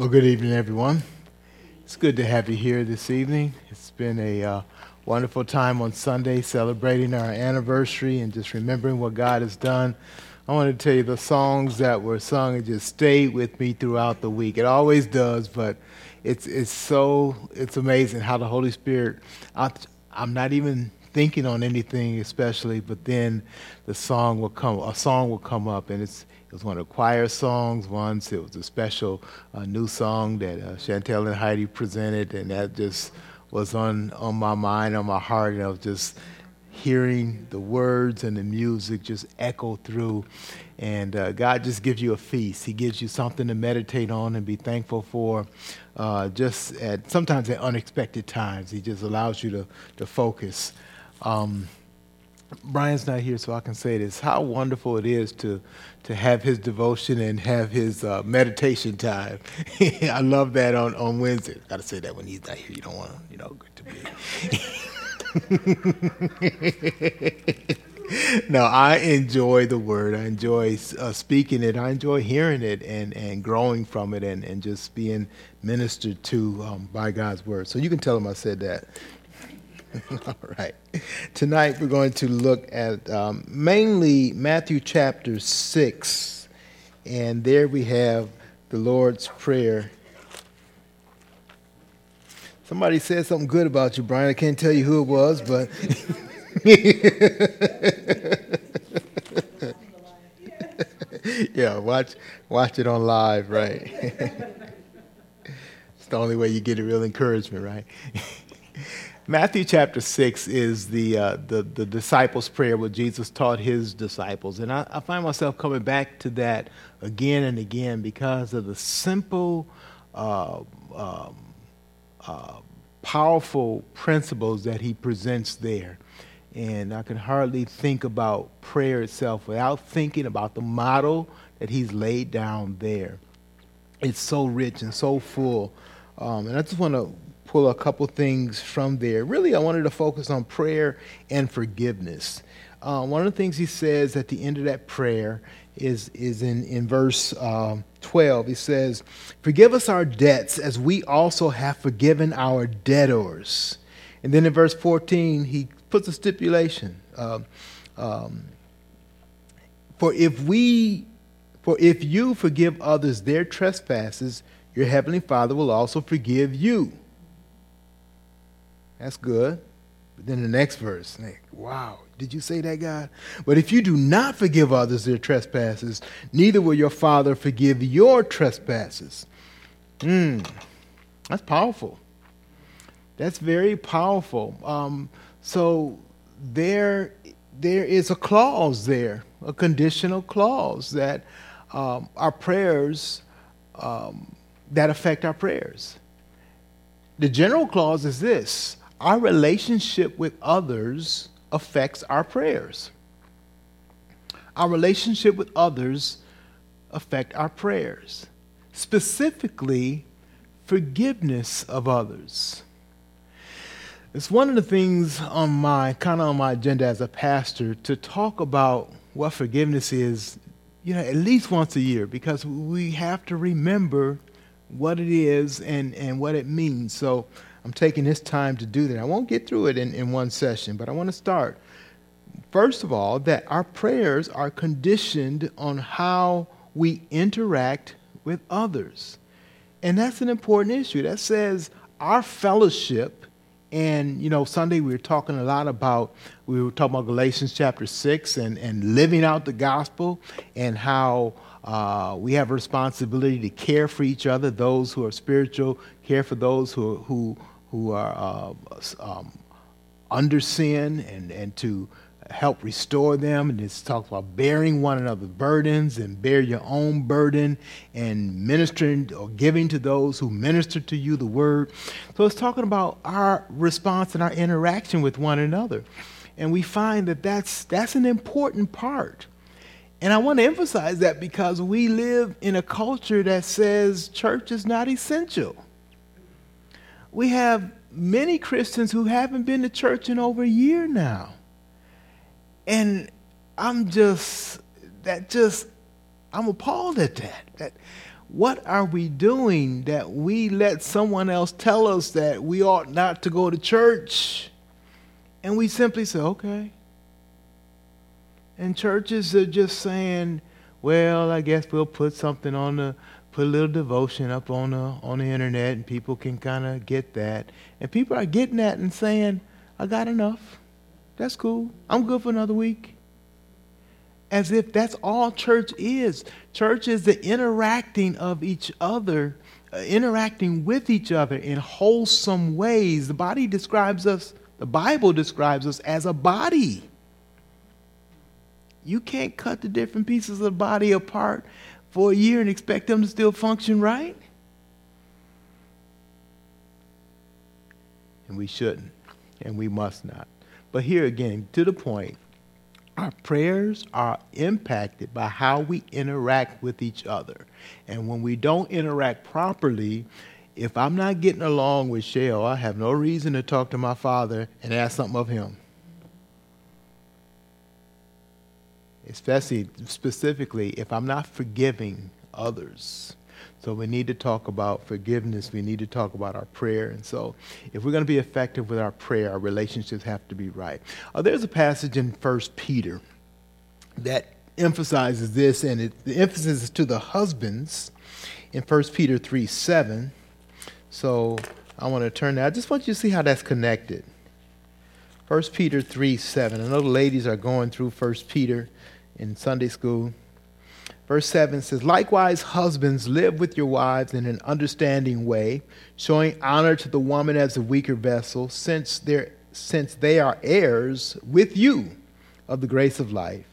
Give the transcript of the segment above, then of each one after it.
Well, good evening, everyone. It's good to have you here this evening. It's been a uh, wonderful time on Sunday celebrating our anniversary and just remembering what God has done. I want to tell you the songs that were sung and just stayed with me throughout the week. It always does, but it's, it's so, it's amazing how the Holy Spirit, I, I'm not even thinking on anything especially, but then the song will come, a song will come up and it's, it was one of the choir songs once. It was a special uh, new song that uh, Chantel and Heidi presented, and that just was on, on my mind, on my heart, and I was just hearing the words and the music just echo through. And uh, God just gives you a feast. He gives you something to meditate on and be thankful for. Uh, just at sometimes at unexpected times, He just allows you to to focus. Um, Brian's not here, so I can say this: how wonderful it is to to have his devotion and have his uh, meditation time. I love that on, on Wednesday. Got to say that when he's not here. You don't want to, you know, good to be. no, I enjoy the word. I enjoy uh, speaking it. I enjoy hearing it and, and growing from it and, and just being ministered to um, by God's word. So you can tell him I said that. All right. Tonight we're going to look at um, mainly Matthew chapter 6. And there we have the Lord's Prayer. Somebody said something good about you, Brian. I can't tell you who it was, but. yeah, watch watch it on live, right? it's the only way you get a real encouragement, right? Matthew chapter 6 is the, uh, the, the, disciples' prayer, where Jesus taught his disciples. And I, I, find myself coming back to that again and again because of the simple, uh, um, uh, powerful principles that he presents there. And I can hardly think about prayer itself without thinking about the model that he's laid down there. It's so rich and so full. Um, and I just want to pull a couple things from there. Really, I wanted to focus on prayer and forgiveness. Uh, one of the things he says at the end of that prayer is, is in, in verse um, 12. He says, Forgive us our debts as we also have forgiven our debtors. And then in verse 14, he puts a stipulation. Uh, um, for if we for if you forgive others their trespasses, your heavenly Father will also forgive you. That's good. But then the next verse, like, wow, did you say that, God? But if you do not forgive others their trespasses, neither will your Father forgive your trespasses. Hmm, that's powerful. That's very powerful. Um, so there, there is a clause there, a conditional clause that um, our prayers um, that affect our prayers. The general clause is this our relationship with others affects our prayers. Our relationship with others affect our prayers. Specifically, forgiveness of others. It's one of the things on my kind of on my agenda as a pastor to talk about what forgiveness is, you know, at least once a year because we have to remember what it is and, and what it means. So I'm taking this time to do that. I won't get through it in, in one session, but I want to start. First of all, that our prayers are conditioned on how we interact with others. And that's an important issue. That says our fellowship, and you know, Sunday we were talking a lot about, we were talking about Galatians chapter 6 and, and living out the gospel and how uh, we have a responsibility to care for each other, those who are spiritual, care for those who, who, who are uh, um, under sin and, and to help restore them. And it talks about bearing one another's burdens and bear your own burden and ministering or giving to those who minister to you the word. So it's talking about our response and our interaction with one another. And we find that that's, that's an important part. And I want to emphasize that because we live in a culture that says church is not essential we have many Christians who haven't been to church in over a year now. And I'm just, that just, I'm appalled at that. That what are we doing that we let someone else tell us that we ought not to go to church? And we simply say, okay. And churches are just saying, well, I guess we'll put something on the put a little devotion up on the on the internet and people can kind of get that. And people are getting that and saying, I got enough. That's cool. I'm good for another week as if that's all church is. Church is the interacting of each other, uh, interacting with each other in wholesome ways. The body describes us, the Bible describes us as a body. You can't cut the different pieces of the body apart for a year and expect them to still function right. And we shouldn't, and we must not. But here again, to the point, our prayers are impacted by how we interact with each other. And when we don't interact properly, if I'm not getting along with Shell, I have no reason to talk to my father and ask something of him. Especially, specifically, if I'm not forgiving others. So we need to talk about forgiveness. We need to talk about our prayer. And so if we're going to be effective with our prayer, our relationships have to be right. Uh, there's a passage in 1 Peter that emphasizes this, and it, the emphasis is to the husbands in 1 Peter 3 7. So I want to turn that. I just want you to see how that's connected. 1 Peter 3 7. I know the ladies are going through 1 Peter in Sunday school. Verse 7 says, Likewise, husbands, live with your wives in an understanding way, showing honor to the woman as a weaker vessel, since, since they are heirs with you of the grace of life.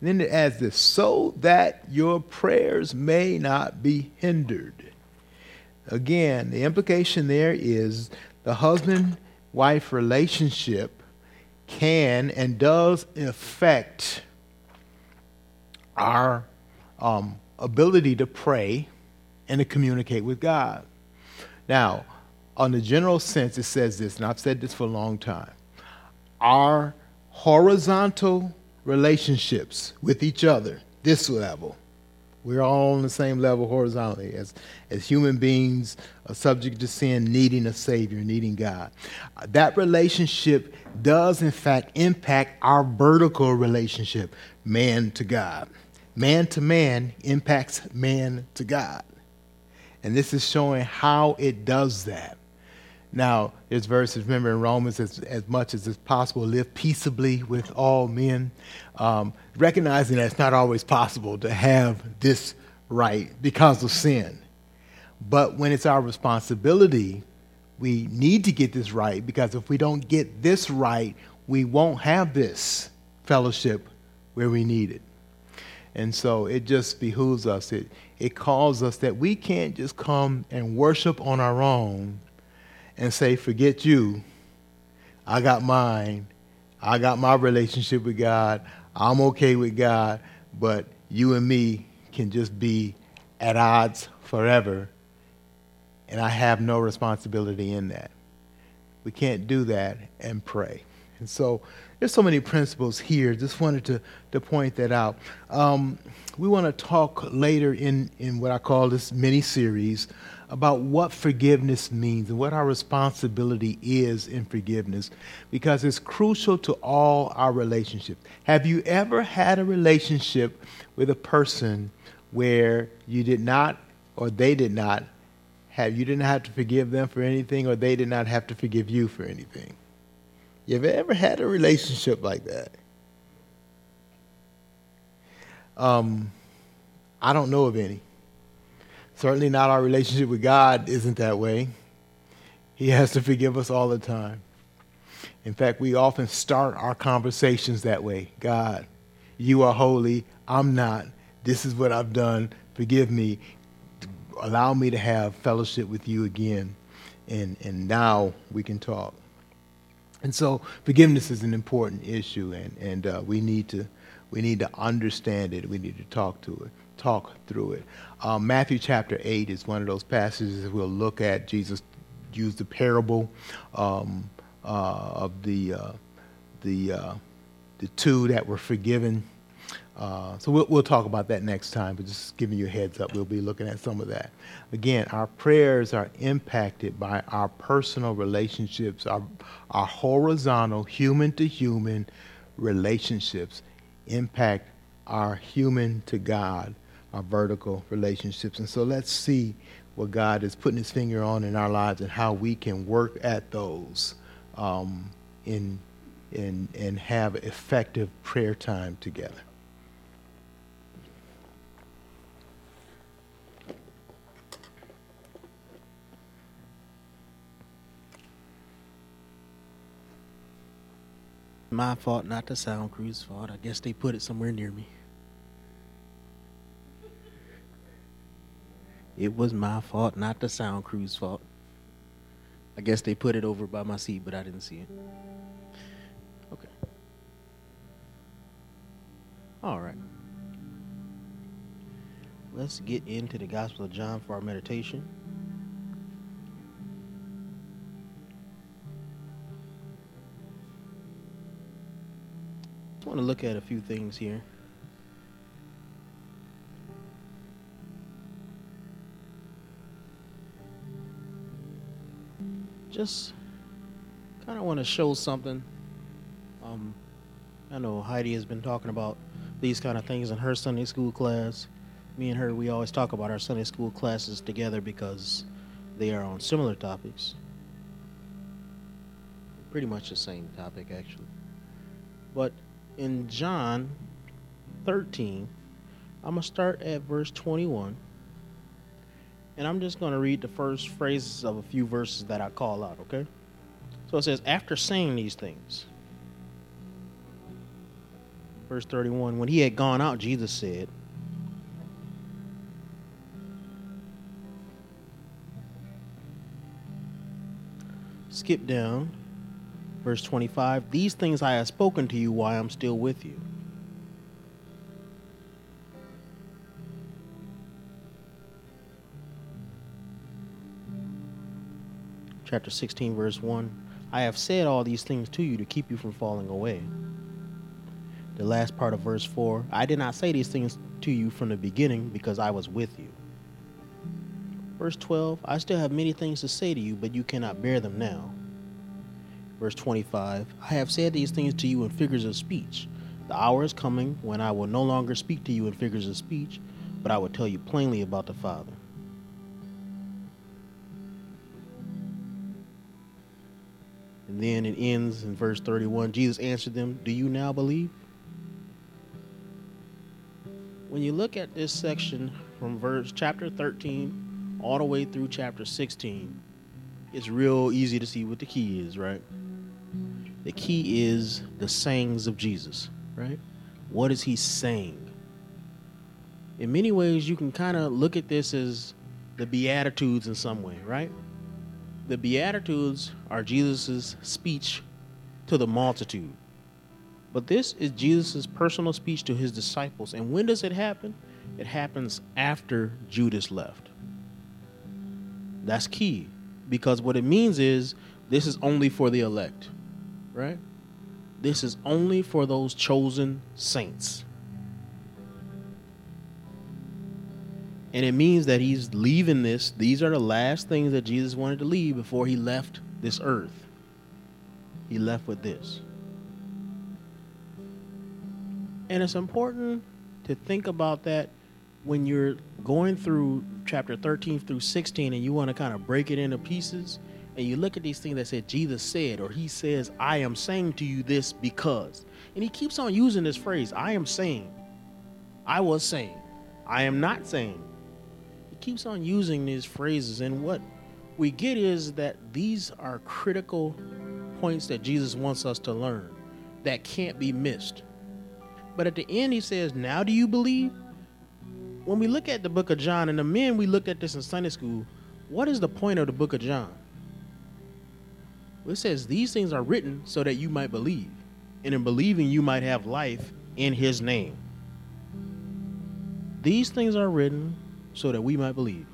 And then it adds this, so that your prayers may not be hindered. Again, the implication there is the husband wife relationship can and does affect our um, ability to pray and to communicate with God. Now, on the general sense, it says this, and I've said this for a long time. Our horizontal relationships with each other, this level, we're all on the same level horizontally as, as human beings subject to sin, needing a Savior, needing God. That relationship does, in fact, impact our vertical relationship, man to God man to man impacts man to God. And this is showing how it does that. Now, there's verses, remember in Romans, as, as much as is possible, live peaceably with all men, um, recognizing that it's not always possible to have this right because of sin. But when it's our responsibility, we need to get this right because if we don't get this right, we won't have this fellowship where we need it. And so it just behooves us. It, it calls us that we can't just come and worship on our own and say, forget you. I got mine. I got my relationship with God. I'm okay with God. But you and me can just be at odds forever. And I have no responsibility in that. We can't do that and pray. And so there's so many principles here. Just wanted to, to point that out. Um, we want to talk later in, in what I call this mini series about what forgiveness means and what our responsibility is in forgiveness because it's crucial to all our relationships. Have you ever had a relationship with a person where you did not or they did not have you didn't have to forgive them for anything or they did not have to forgive you for anything? You have ever had a relationship like that? Um, I don't know of any. Certainly not our relationship with God isn't that way. He has to forgive us all the time. In fact, we often start our conversations that way. God, you are holy. I'm not. This is what I've done. Forgive me. Allow me to have fellowship with you again. And, and now we can talk. And so forgiveness is an important issue, and, and uh, we, need to, we need to understand it. We need to talk to it, talk through it. Um, Matthew chapter 8 is one of those passages we'll look at. Jesus used the parable um, uh, of the, uh, the, uh, the two that were forgiven. Uh, so we'll, we'll talk about that next time, but just giving you a heads up, we'll be looking at some of that. Again, our prayers are impacted by our personal relationships, our, our horizontal, human to human relationships impact our human to God, our vertical relationships. And so let's see what God is putting his finger on in our lives and how we can work at those um, in, in, and have effective prayer time together. My fault, not the sound crew's fault. I guess they put it somewhere near me. It was my fault, not the sound crew's fault. I guess they put it over by my seat, but I didn't see it. Okay. All right. Let's get into the Gospel of John for our meditation. Want to look at a few things here. Just kind of want to show something. Um, I know Heidi has been talking about these kind of things in her Sunday school class. Me and her, we always talk about our Sunday school classes together because they are on similar topics. Pretty much the same topic, actually. But in John 13, I'm going to start at verse 21. And I'm just going to read the first phrases of a few verses that I call out, okay? So it says, After saying these things, verse 31, when he had gone out, Jesus said, Skip down Verse 25 These things I have spoken to you while I'm still with you. Chapter 16, verse 1 I have said all these things to you to keep you from falling away. The last part of verse 4 I did not say these things to you from the beginning because I was with you. Verse 12 I still have many things to say to you, but you cannot bear them now. Verse 25 I have said these things to you in figures of speech. The hour is coming when I will no longer speak to you in figures of speech, but I will tell you plainly about the Father. And then it ends in verse 31. Jesus answered them, Do you now believe? When you look at this section from verse chapter 13 all the way through chapter 16, it's real easy to see what the key is, right? The key is the sayings of Jesus, right? What is he saying? In many ways, you can kind of look at this as the Beatitudes in some way, right? The Beatitudes are Jesus' speech to the multitude. But this is Jesus' personal speech to his disciples. And when does it happen? It happens after Judas left. That's key because what it means is this is only for the elect right? This is only for those chosen saints. And it means that he's leaving this. These are the last things that Jesus wanted to leave before he left this earth. He left with this. And it's important to think about that when you're going through chapter 13 through 16 and you want to kind of break it into pieces and you look at these things that said Jesus said, or he says, I am saying to you this because. And he keeps on using this phrase, I am saying. I was saying. I am not saying. He keeps on using these phrases. And what we get is that these are critical points that Jesus wants us to learn that can't be missed. But at the end, he says, Now do you believe? When we look at the book of John, and the men we looked at this in Sunday school, what is the point of the book of John? It says these things are written so that you might believe, and in believing you might have life in his name. These things are written so that we might believe.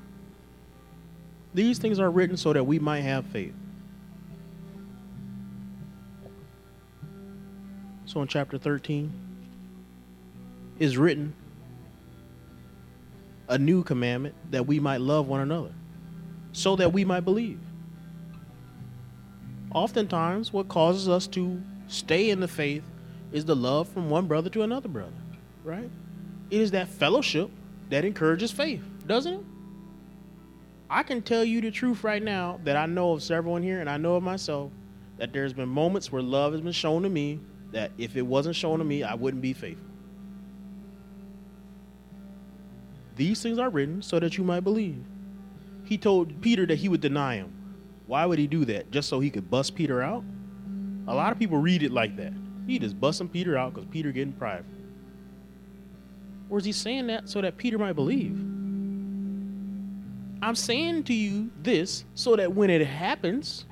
These things are written so that we might have faith. So in chapter 13, is written a new commandment that we might love one another, so that we might believe. Oftentimes, what causes us to stay in the faith is the love from one brother to another brother, right? It is that fellowship that encourages faith, doesn't it? I can tell you the truth right now that I know of several in here, and I know of myself that there's been moments where love has been shown to me that if it wasn't shown to me, I wouldn't be faithful. These things are written so that you might believe. He told Peter that he would deny him. Why would he do that? Just so he could bust Peter out? A lot of people read it like that. He just busting Peter out because Peter getting prideful. Or is he saying that so that Peter might believe? I'm saying to you this so that when it happens,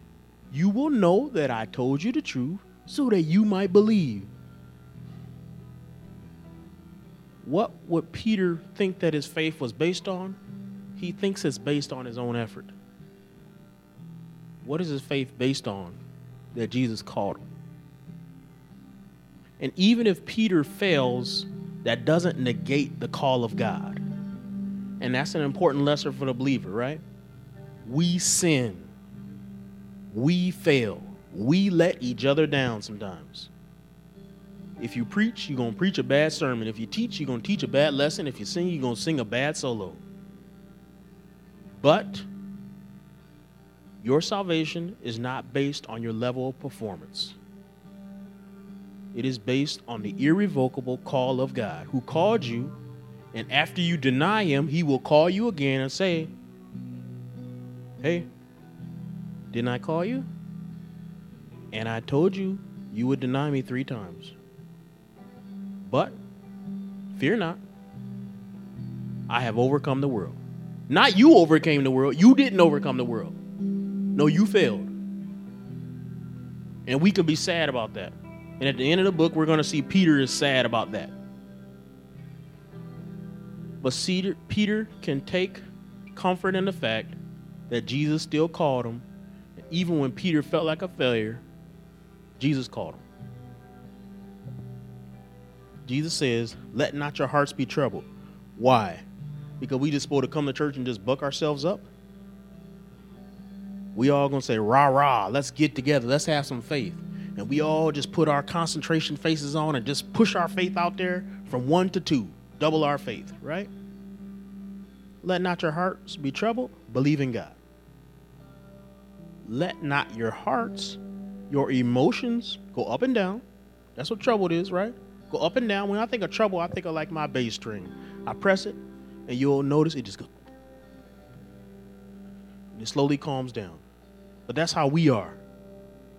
you will know that I told you the truth so that you might believe. What would Peter think that his faith was based on? He thinks it's based on his own effort. What is his faith based on that Jesus called him? And even if Peter fails, that doesn't negate the call of God. And that's an important lesson for the believer, right? We sin. We fail. We let each other down sometimes. If you preach, you're going to preach a bad sermon. If you teach, you're going to teach a bad lesson. If you sing, you're going to sing a bad solo. But your salvation is not based on your level of performance. It is based on the irrevocable call of God, who called you, and after you deny him, he will call you again and say, Hey, didn't I call you? And I told you you would deny me three times. But fear not, I have overcome the world. Not you overcame the world, you didn't overcome the world. No, you failed. And we can be sad about that. And at the end of the book, we're going to see Peter is sad about that. But Peter can take comfort in the fact that Jesus still called him. Even when Peter felt like a failure, Jesus called him. Jesus says, Let not your hearts be troubled. Why? Because we just supposed to come to church and just buck ourselves up? We all gonna say, rah rah, let's get together, let's have some faith. And we all just put our concentration faces on and just push our faith out there from one to two, double our faith, right? Let not your hearts be troubled, believe in God. Let not your hearts, your emotions go up and down. That's what trouble is, right? Go up and down. When I think of trouble, I think of like my bass string. I press it, and you'll notice it just goes. It slowly calms down. But that's how we are.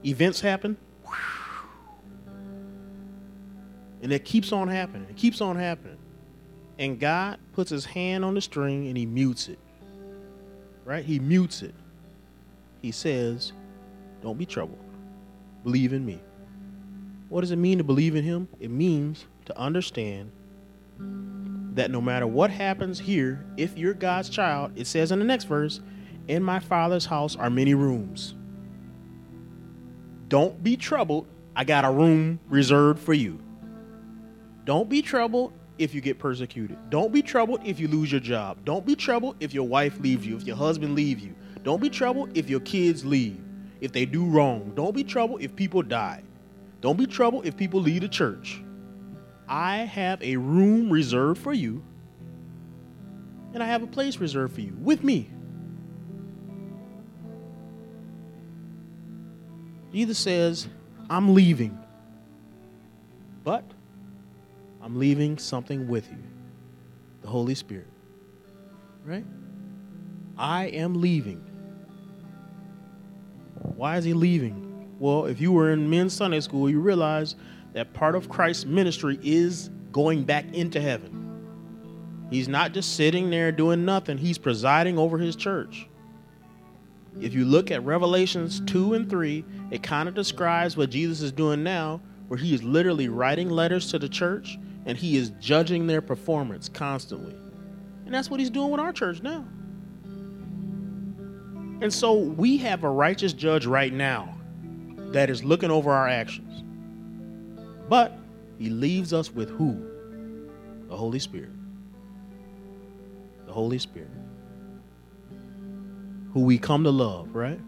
Events happen, and it keeps on happening. It keeps on happening. And God puts his hand on the string and he mutes it. Right? He mutes it. He says, Don't be troubled. Believe in me. What does it mean to believe in him? It means to understand that no matter what happens here, if you're God's child, it says in the next verse, in my father's house are many rooms. Don't be troubled. I got a room reserved for you. Don't be troubled if you get persecuted. Don't be troubled if you lose your job. Don't be troubled if your wife leaves you, if your husband leaves you. Don't be troubled if your kids leave, if they do wrong. Don't be troubled if people die. Don't be troubled if people leave the church. I have a room reserved for you, and I have a place reserved for you with me. Jesus says, I'm leaving, but I'm leaving something with you the Holy Spirit. Right? I am leaving. Why is he leaving? Well, if you were in men's Sunday school, you realize that part of Christ's ministry is going back into heaven. He's not just sitting there doing nothing, he's presiding over his church. If you look at Revelations 2 and 3, it kind of describes what Jesus is doing now, where he is literally writing letters to the church and he is judging their performance constantly. And that's what he's doing with our church now. And so we have a righteous judge right now that is looking over our actions. But he leaves us with who? The Holy Spirit. The Holy Spirit. Who we come to love, right?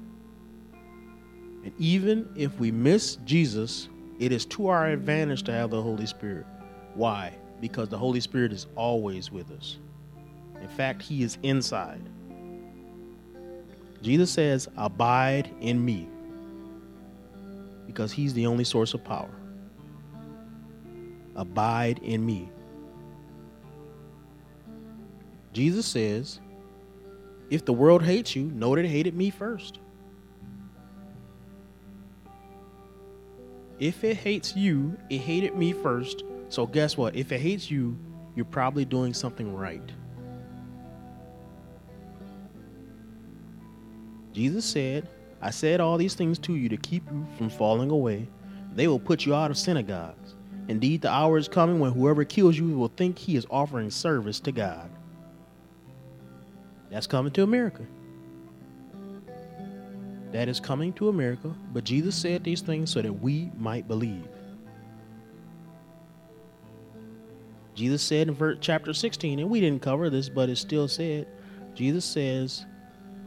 And even if we miss Jesus, it is to our advantage to have the Holy Spirit. Why? Because the Holy Spirit is always with us. In fact, He is inside. Jesus says, Abide in me. Because He's the only source of power. Abide in me. Jesus says, If the world hates you, know that it hated me first. If it hates you, it hated me first. So guess what? If it hates you, you're probably doing something right. Jesus said, I said all these things to you to keep you from falling away. They will put you out of synagogues. Indeed, the hour is coming when whoever kills you will think he is offering service to God. That's coming to America. That is coming to America, but Jesus said these things so that we might believe. Jesus said in chapter 16, and we didn't cover this, but it still said, Jesus says,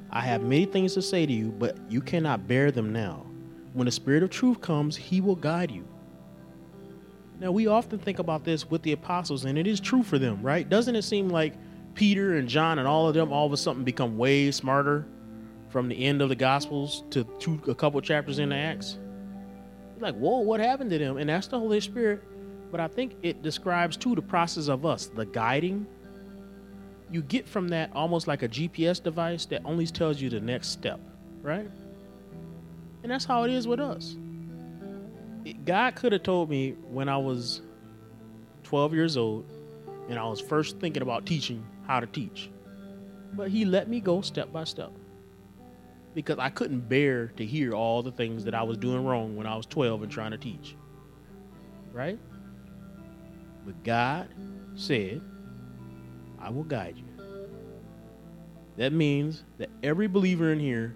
I have many things to say to you, but you cannot bear them now. When the Spirit of truth comes, he will guide you. Now, we often think about this with the apostles, and it is true for them, right? Doesn't it seem like Peter and John and all of them all of a sudden become way smarter from the end of the Gospels to two, a couple chapters in the Acts? Like, whoa, what happened to them? And that's the Holy Spirit. But I think it describes, too, the process of us, the guiding. You get from that almost like a GPS device that only tells you the next step, right? And that's how it is with us. God could have told me when I was 12 years old and I was first thinking about teaching how to teach. But He let me go step by step because I couldn't bear to hear all the things that I was doing wrong when I was 12 and trying to teach. Right? But God said, I will guide you. That means that every believer in here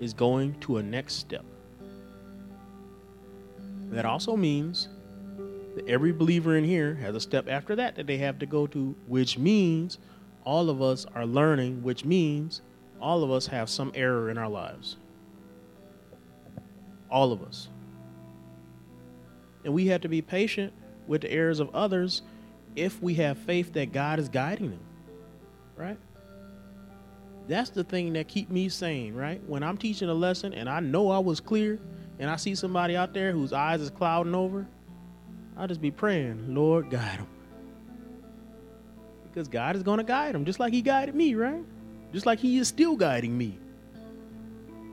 is going to a next step. That also means that every believer in here has a step after that that they have to go to, which means all of us are learning, which means all of us have some error in our lives. All of us. And we have to be patient with the errors of others if we have faith that God is guiding them. Right? That's the thing that keep me sane, right? When I'm teaching a lesson and I know I was clear and I see somebody out there whose eyes is clouding over, I'll just be praying, Lord, guide them. Because God is going to guide them, just like He guided me, right? Just like He is still guiding me.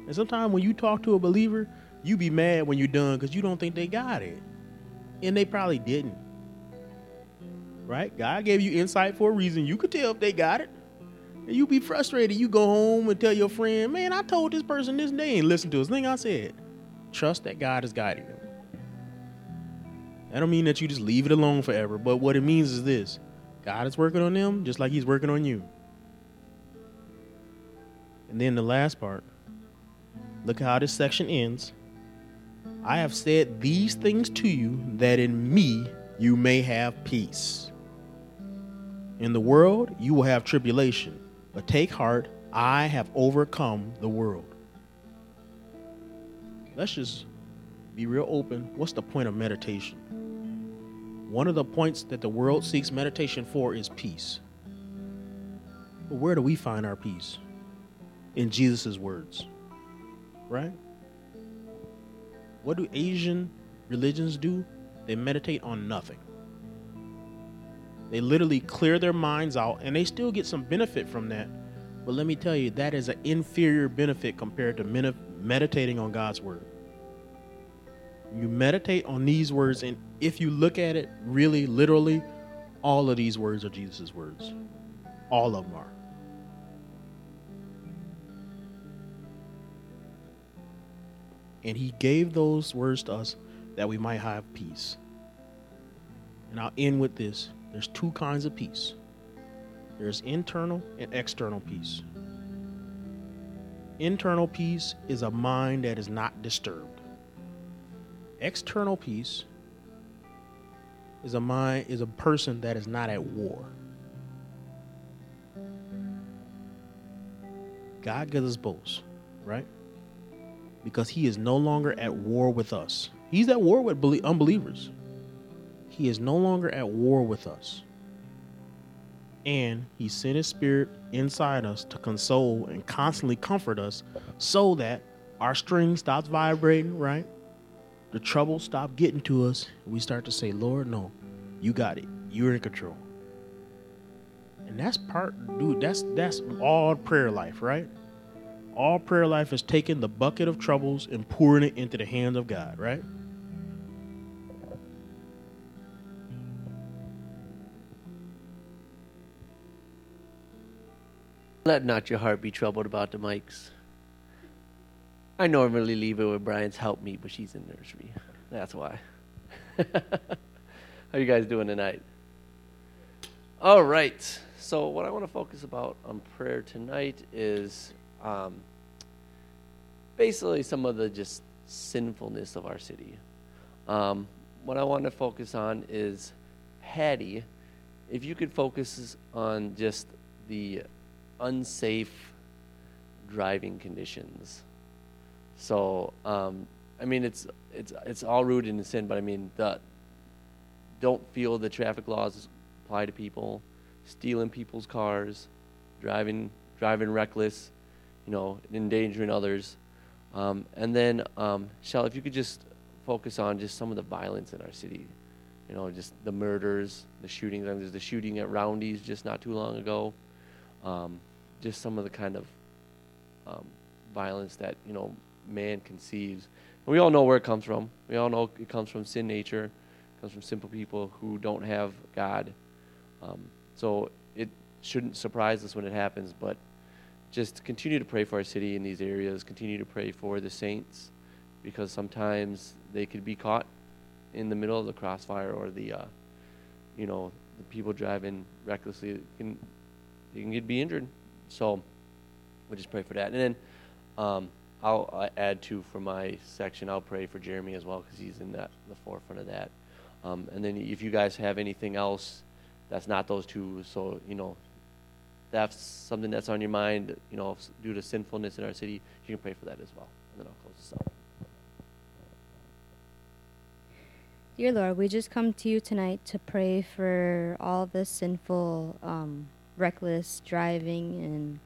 And sometimes when you talk to a believer, you be mad when you're done because you don't think they got it. And they probably didn't. Right? God gave you insight for a reason. You could tell if they got it. And you be frustrated. You go home and tell your friend, man, I told this person this, and they ain't listen to us. Thing I said. Trust that God is guiding them. That don't mean that you just leave it alone forever, but what it means is this God is working on them just like He's working on you. And then the last part look how this section ends. I have said these things to you that in me you may have peace. In the world you will have tribulation, but take heart, I have overcome the world let's just be real open. What's the point of meditation? One of the points that the world seeks meditation for is peace. But where do we find our peace? In Jesus' words, right? What do Asian religions do? They meditate on nothing. They literally clear their minds out and they still get some benefit from that. But let me tell you, that is an inferior benefit compared to meditating on God's word. You meditate on these words, and if you look at it really literally, all of these words are Jesus' words. All of them are. And he gave those words to us that we might have peace. And I'll end with this there's two kinds of peace there's internal and external peace. Internal peace is a mind that is not disturbed. External peace is a mind is a person that is not at war. God gives us both, right? Because he is no longer at war with us. He's at war with unbelievers. He is no longer at war with us. And he sent his spirit inside us to console and constantly comfort us so that our string stops vibrating, right? The trouble stop getting to us. We start to say, Lord, no, you got it. You're in control. And that's part, dude, that's that's all prayer life, right? All prayer life is taking the bucket of troubles and pouring it into the hands of God, right? Let not your heart be troubled about the mics. I normally leave it with Brian's help me, but she's in nursery. That's why. How you guys doing tonight? All right. So what I want to focus about on prayer tonight is um, basically some of the just sinfulness of our city. Um, what I want to focus on is Hattie. If you could focus on just the unsafe driving conditions. So, um, I mean, it's it's it's all rooted in sin, but I mean, the don't feel the traffic laws apply to people, stealing people's cars, driving driving reckless, you know, endangering others, um, and then um, Shell, if you could just focus on just some of the violence in our city, you know, just the murders, the shootings. I mean, there's the shooting at Roundy's just not too long ago. Um, just some of the kind of um, violence that you know man conceives. And we all know where it comes from. We all know it comes from sin nature. It comes from simple people who don't have God. Um, so it shouldn't surprise us when it happens. But just continue to pray for our city in these areas. Continue to pray for the saints, because sometimes they could be caught in the middle of the crossfire or the, uh, you know, the people driving recklessly can they can get be injured. So we'll just pray for that. And then um, I'll uh, add to for my section. I'll pray for Jeremy as well because he's in the forefront of that. Um, and then if you guys have anything else that's not those two, so you know, that's something that's on your mind, you know, due to sinfulness in our city, you can pray for that as well. And then I'll close this up. Dear Lord, we just come to you tonight to pray for all the sinful um, reckless driving and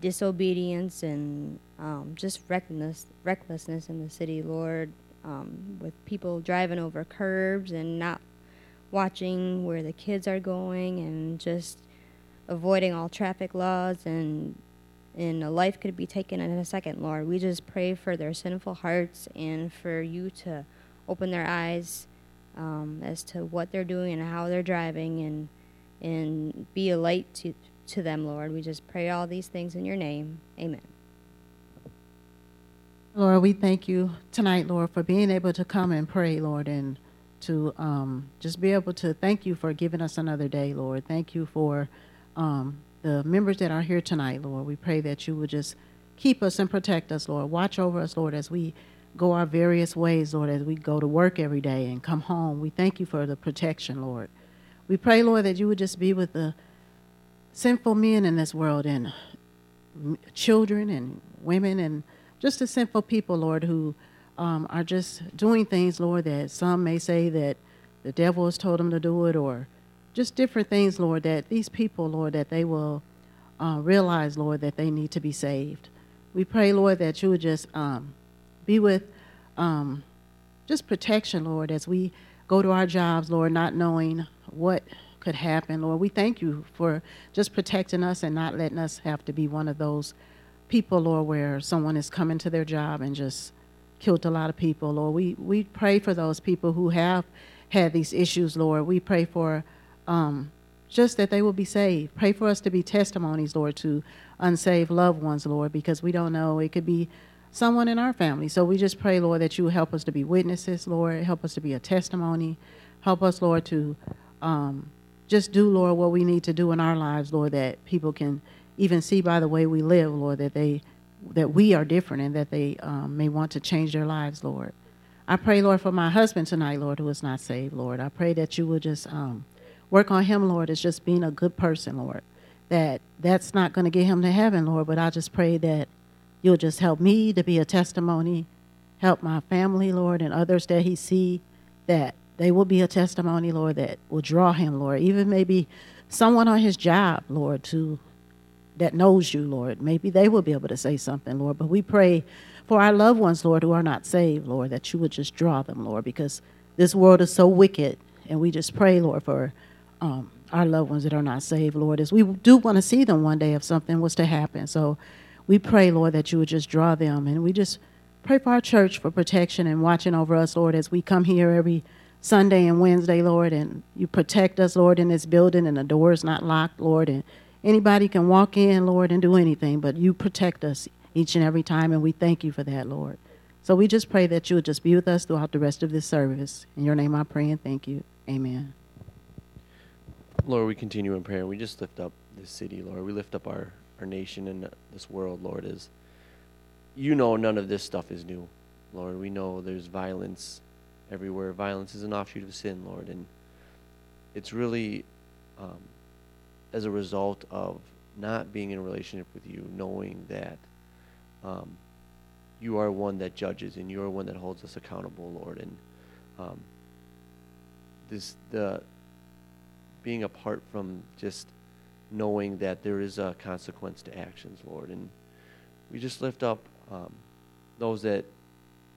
disobedience and um, just recklessness, recklessness in the city, Lord, um, with people driving over curbs and not watching where the kids are going and just avoiding all traffic laws and and a life could be taken in a second, Lord. We just pray for their sinful hearts and for you to open their eyes um, as to what they're doing and how they're driving and and be a light to, to them, Lord. We just pray all these things in your name. Amen. Lord, we thank you tonight, Lord, for being able to come and pray, Lord, and to um, just be able to thank you for giving us another day, Lord. Thank you for um, the members that are here tonight, Lord. We pray that you would just keep us and protect us, Lord. Watch over us, Lord, as we go our various ways, Lord, as we go to work every day and come home. We thank you for the protection, Lord. We pray, Lord, that you would just be with the sinful men in this world and children and women and just the sinful people, Lord, who um, are just doing things, Lord, that some may say that the devil has told them to do it or just different things, Lord, that these people, Lord, that they will uh, realize, Lord, that they need to be saved. We pray, Lord, that you would just um, be with um, just protection, Lord, as we go to our jobs, Lord, not knowing what could happen. Lord, we thank you for just protecting us and not letting us have to be one of those people, Lord, where someone is coming to their job and just killed a lot of people. Lord, we, we pray for those people who have had these issues, Lord. We pray for um, just that they will be saved. Pray for us to be testimonies, Lord, to unsaved loved ones, Lord, because we don't know. It could be someone in our family. So we just pray, Lord, that you help us to be witnesses, Lord. Help us to be a testimony. Help us, Lord, to um, just do, Lord, what we need to do in our lives, Lord, that people can even see by the way we live, Lord, that they that we are different and that they um, may want to change their lives, Lord. I pray, Lord, for my husband tonight, Lord, who is not saved, Lord. I pray that you will just um, work on him, Lord, as just being a good person, Lord. That that's not going to get him to heaven, Lord, but I just pray that you'll just help me to be a testimony, help my family, Lord, and others that he see that they will be a testimony, Lord, that will draw him, Lord. Even maybe someone on his job, Lord, to that knows you, Lord. Maybe they will be able to say something, Lord. But we pray for our loved ones, Lord, who are not saved, Lord, that you would just draw them, Lord, because this world is so wicked. And we just pray, Lord, for um, our loved ones that are not saved, Lord, as we do want to see them one day if something was to happen. So we pray, Lord, that you would just draw them. And we just pray for our church for protection and watching over us, Lord, as we come here every Sunday and Wednesday, Lord, and you protect us, Lord, in this building, and the door is not locked, Lord, and anybody can walk in, Lord, and do anything, but you protect us each and every time, and we thank you for that, Lord. So we just pray that you would just be with us throughout the rest of this service. In your name I pray and thank you. Amen. Lord, we continue in prayer. We just lift up this city, Lord. We lift up our, our nation and this world, Lord, as you know none of this stuff is new. Lord, we know there's violence everywhere. Violence is an offshoot of sin, Lord, and it's really um, as a result of not being in a relationship with you, knowing that um, you are one that judges and you are one that holds us accountable, Lord, and um, this the being apart from just knowing that there is a consequence to actions, Lord, and we just lift up um, those that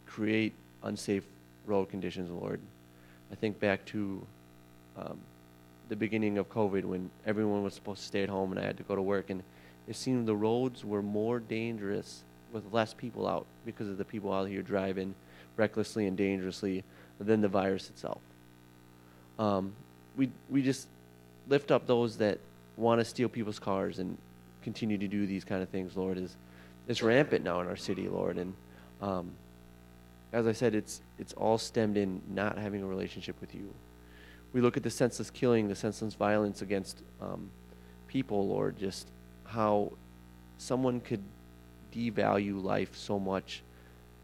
create unsafe road conditions, Lord. I think back to um, the beginning of COVID when everyone was supposed to stay at home and I had to go to work, and it seemed the roads were more dangerous with less people out because of the people out here driving recklessly and dangerously than the virus itself. Um, we we just lift up those that want to steal people's cars and continue to do these kind of things. Lord, is it's rampant now in our city, Lord, and um, as I said, it's it's all stemmed in not having a relationship with you. We look at the senseless killing, the senseless violence against um, people, Lord, just how someone could devalue life so much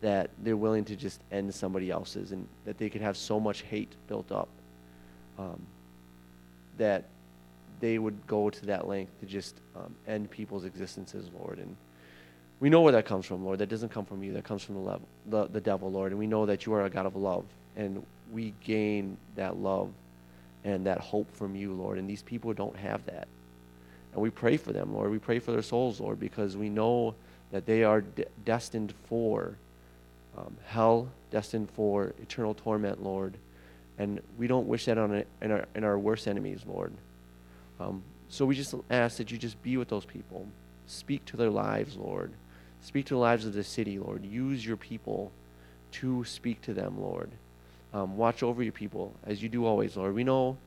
that they're willing to just end somebody else's, and that they could have so much hate built up um, that they would go to that length to just um, end people's existences, Lord, and we know where that comes from, Lord. That doesn't come from you. That comes from the, level, the, the devil, Lord. And we know that you are a God of love. And we gain that love and that hope from you, Lord. And these people don't have that. And we pray for them, Lord. We pray for their souls, Lord, because we know that they are de- destined for um, hell, destined for eternal torment, Lord. And we don't wish that on a, in, our, in our worst enemies, Lord. Um, so we just ask that you just be with those people. Speak to their lives, Lord. Speak to the lives of the city, Lord. Use your people to speak to them, Lord. Um, watch over your people as you do always, Lord. We know,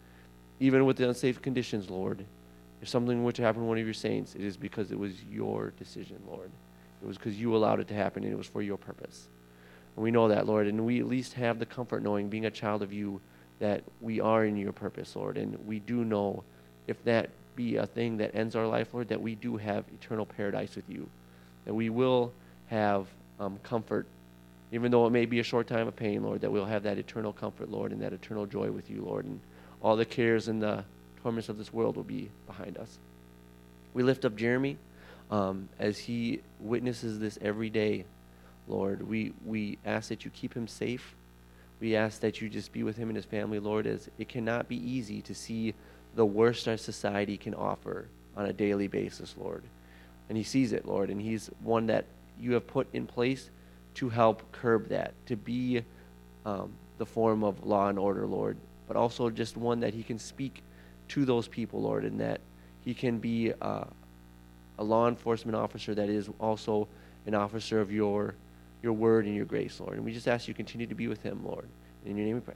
even with the unsafe conditions, Lord, if something were to happen to one of your saints, it is because it was your decision, Lord. It was because you allowed it to happen and it was for your purpose. And we know that, Lord, and we at least have the comfort knowing, being a child of you, that we are in your purpose, Lord. And we do know if that be a thing that ends our life, Lord, that we do have eternal paradise with you that we will have um, comfort, even though it may be a short time of pain, Lord, that we'll have that eternal comfort, Lord, and that eternal joy with you, Lord, and all the cares and the torments of this world will be behind us. We lift up Jeremy um, as he witnesses this every day, Lord. We, we ask that you keep him safe. We ask that you just be with him and his family, Lord, as it cannot be easy to see the worst our society can offer on a daily basis, Lord and he sees it, Lord, and he's one that you have put in place to help curb that, to be um, the form of law and order, Lord, but also just one that he can speak to those people, Lord, and that he can be uh, a law enforcement officer that is also an officer of your your word and your grace, Lord. And we just ask you continue to be with him, Lord. In your name we pray.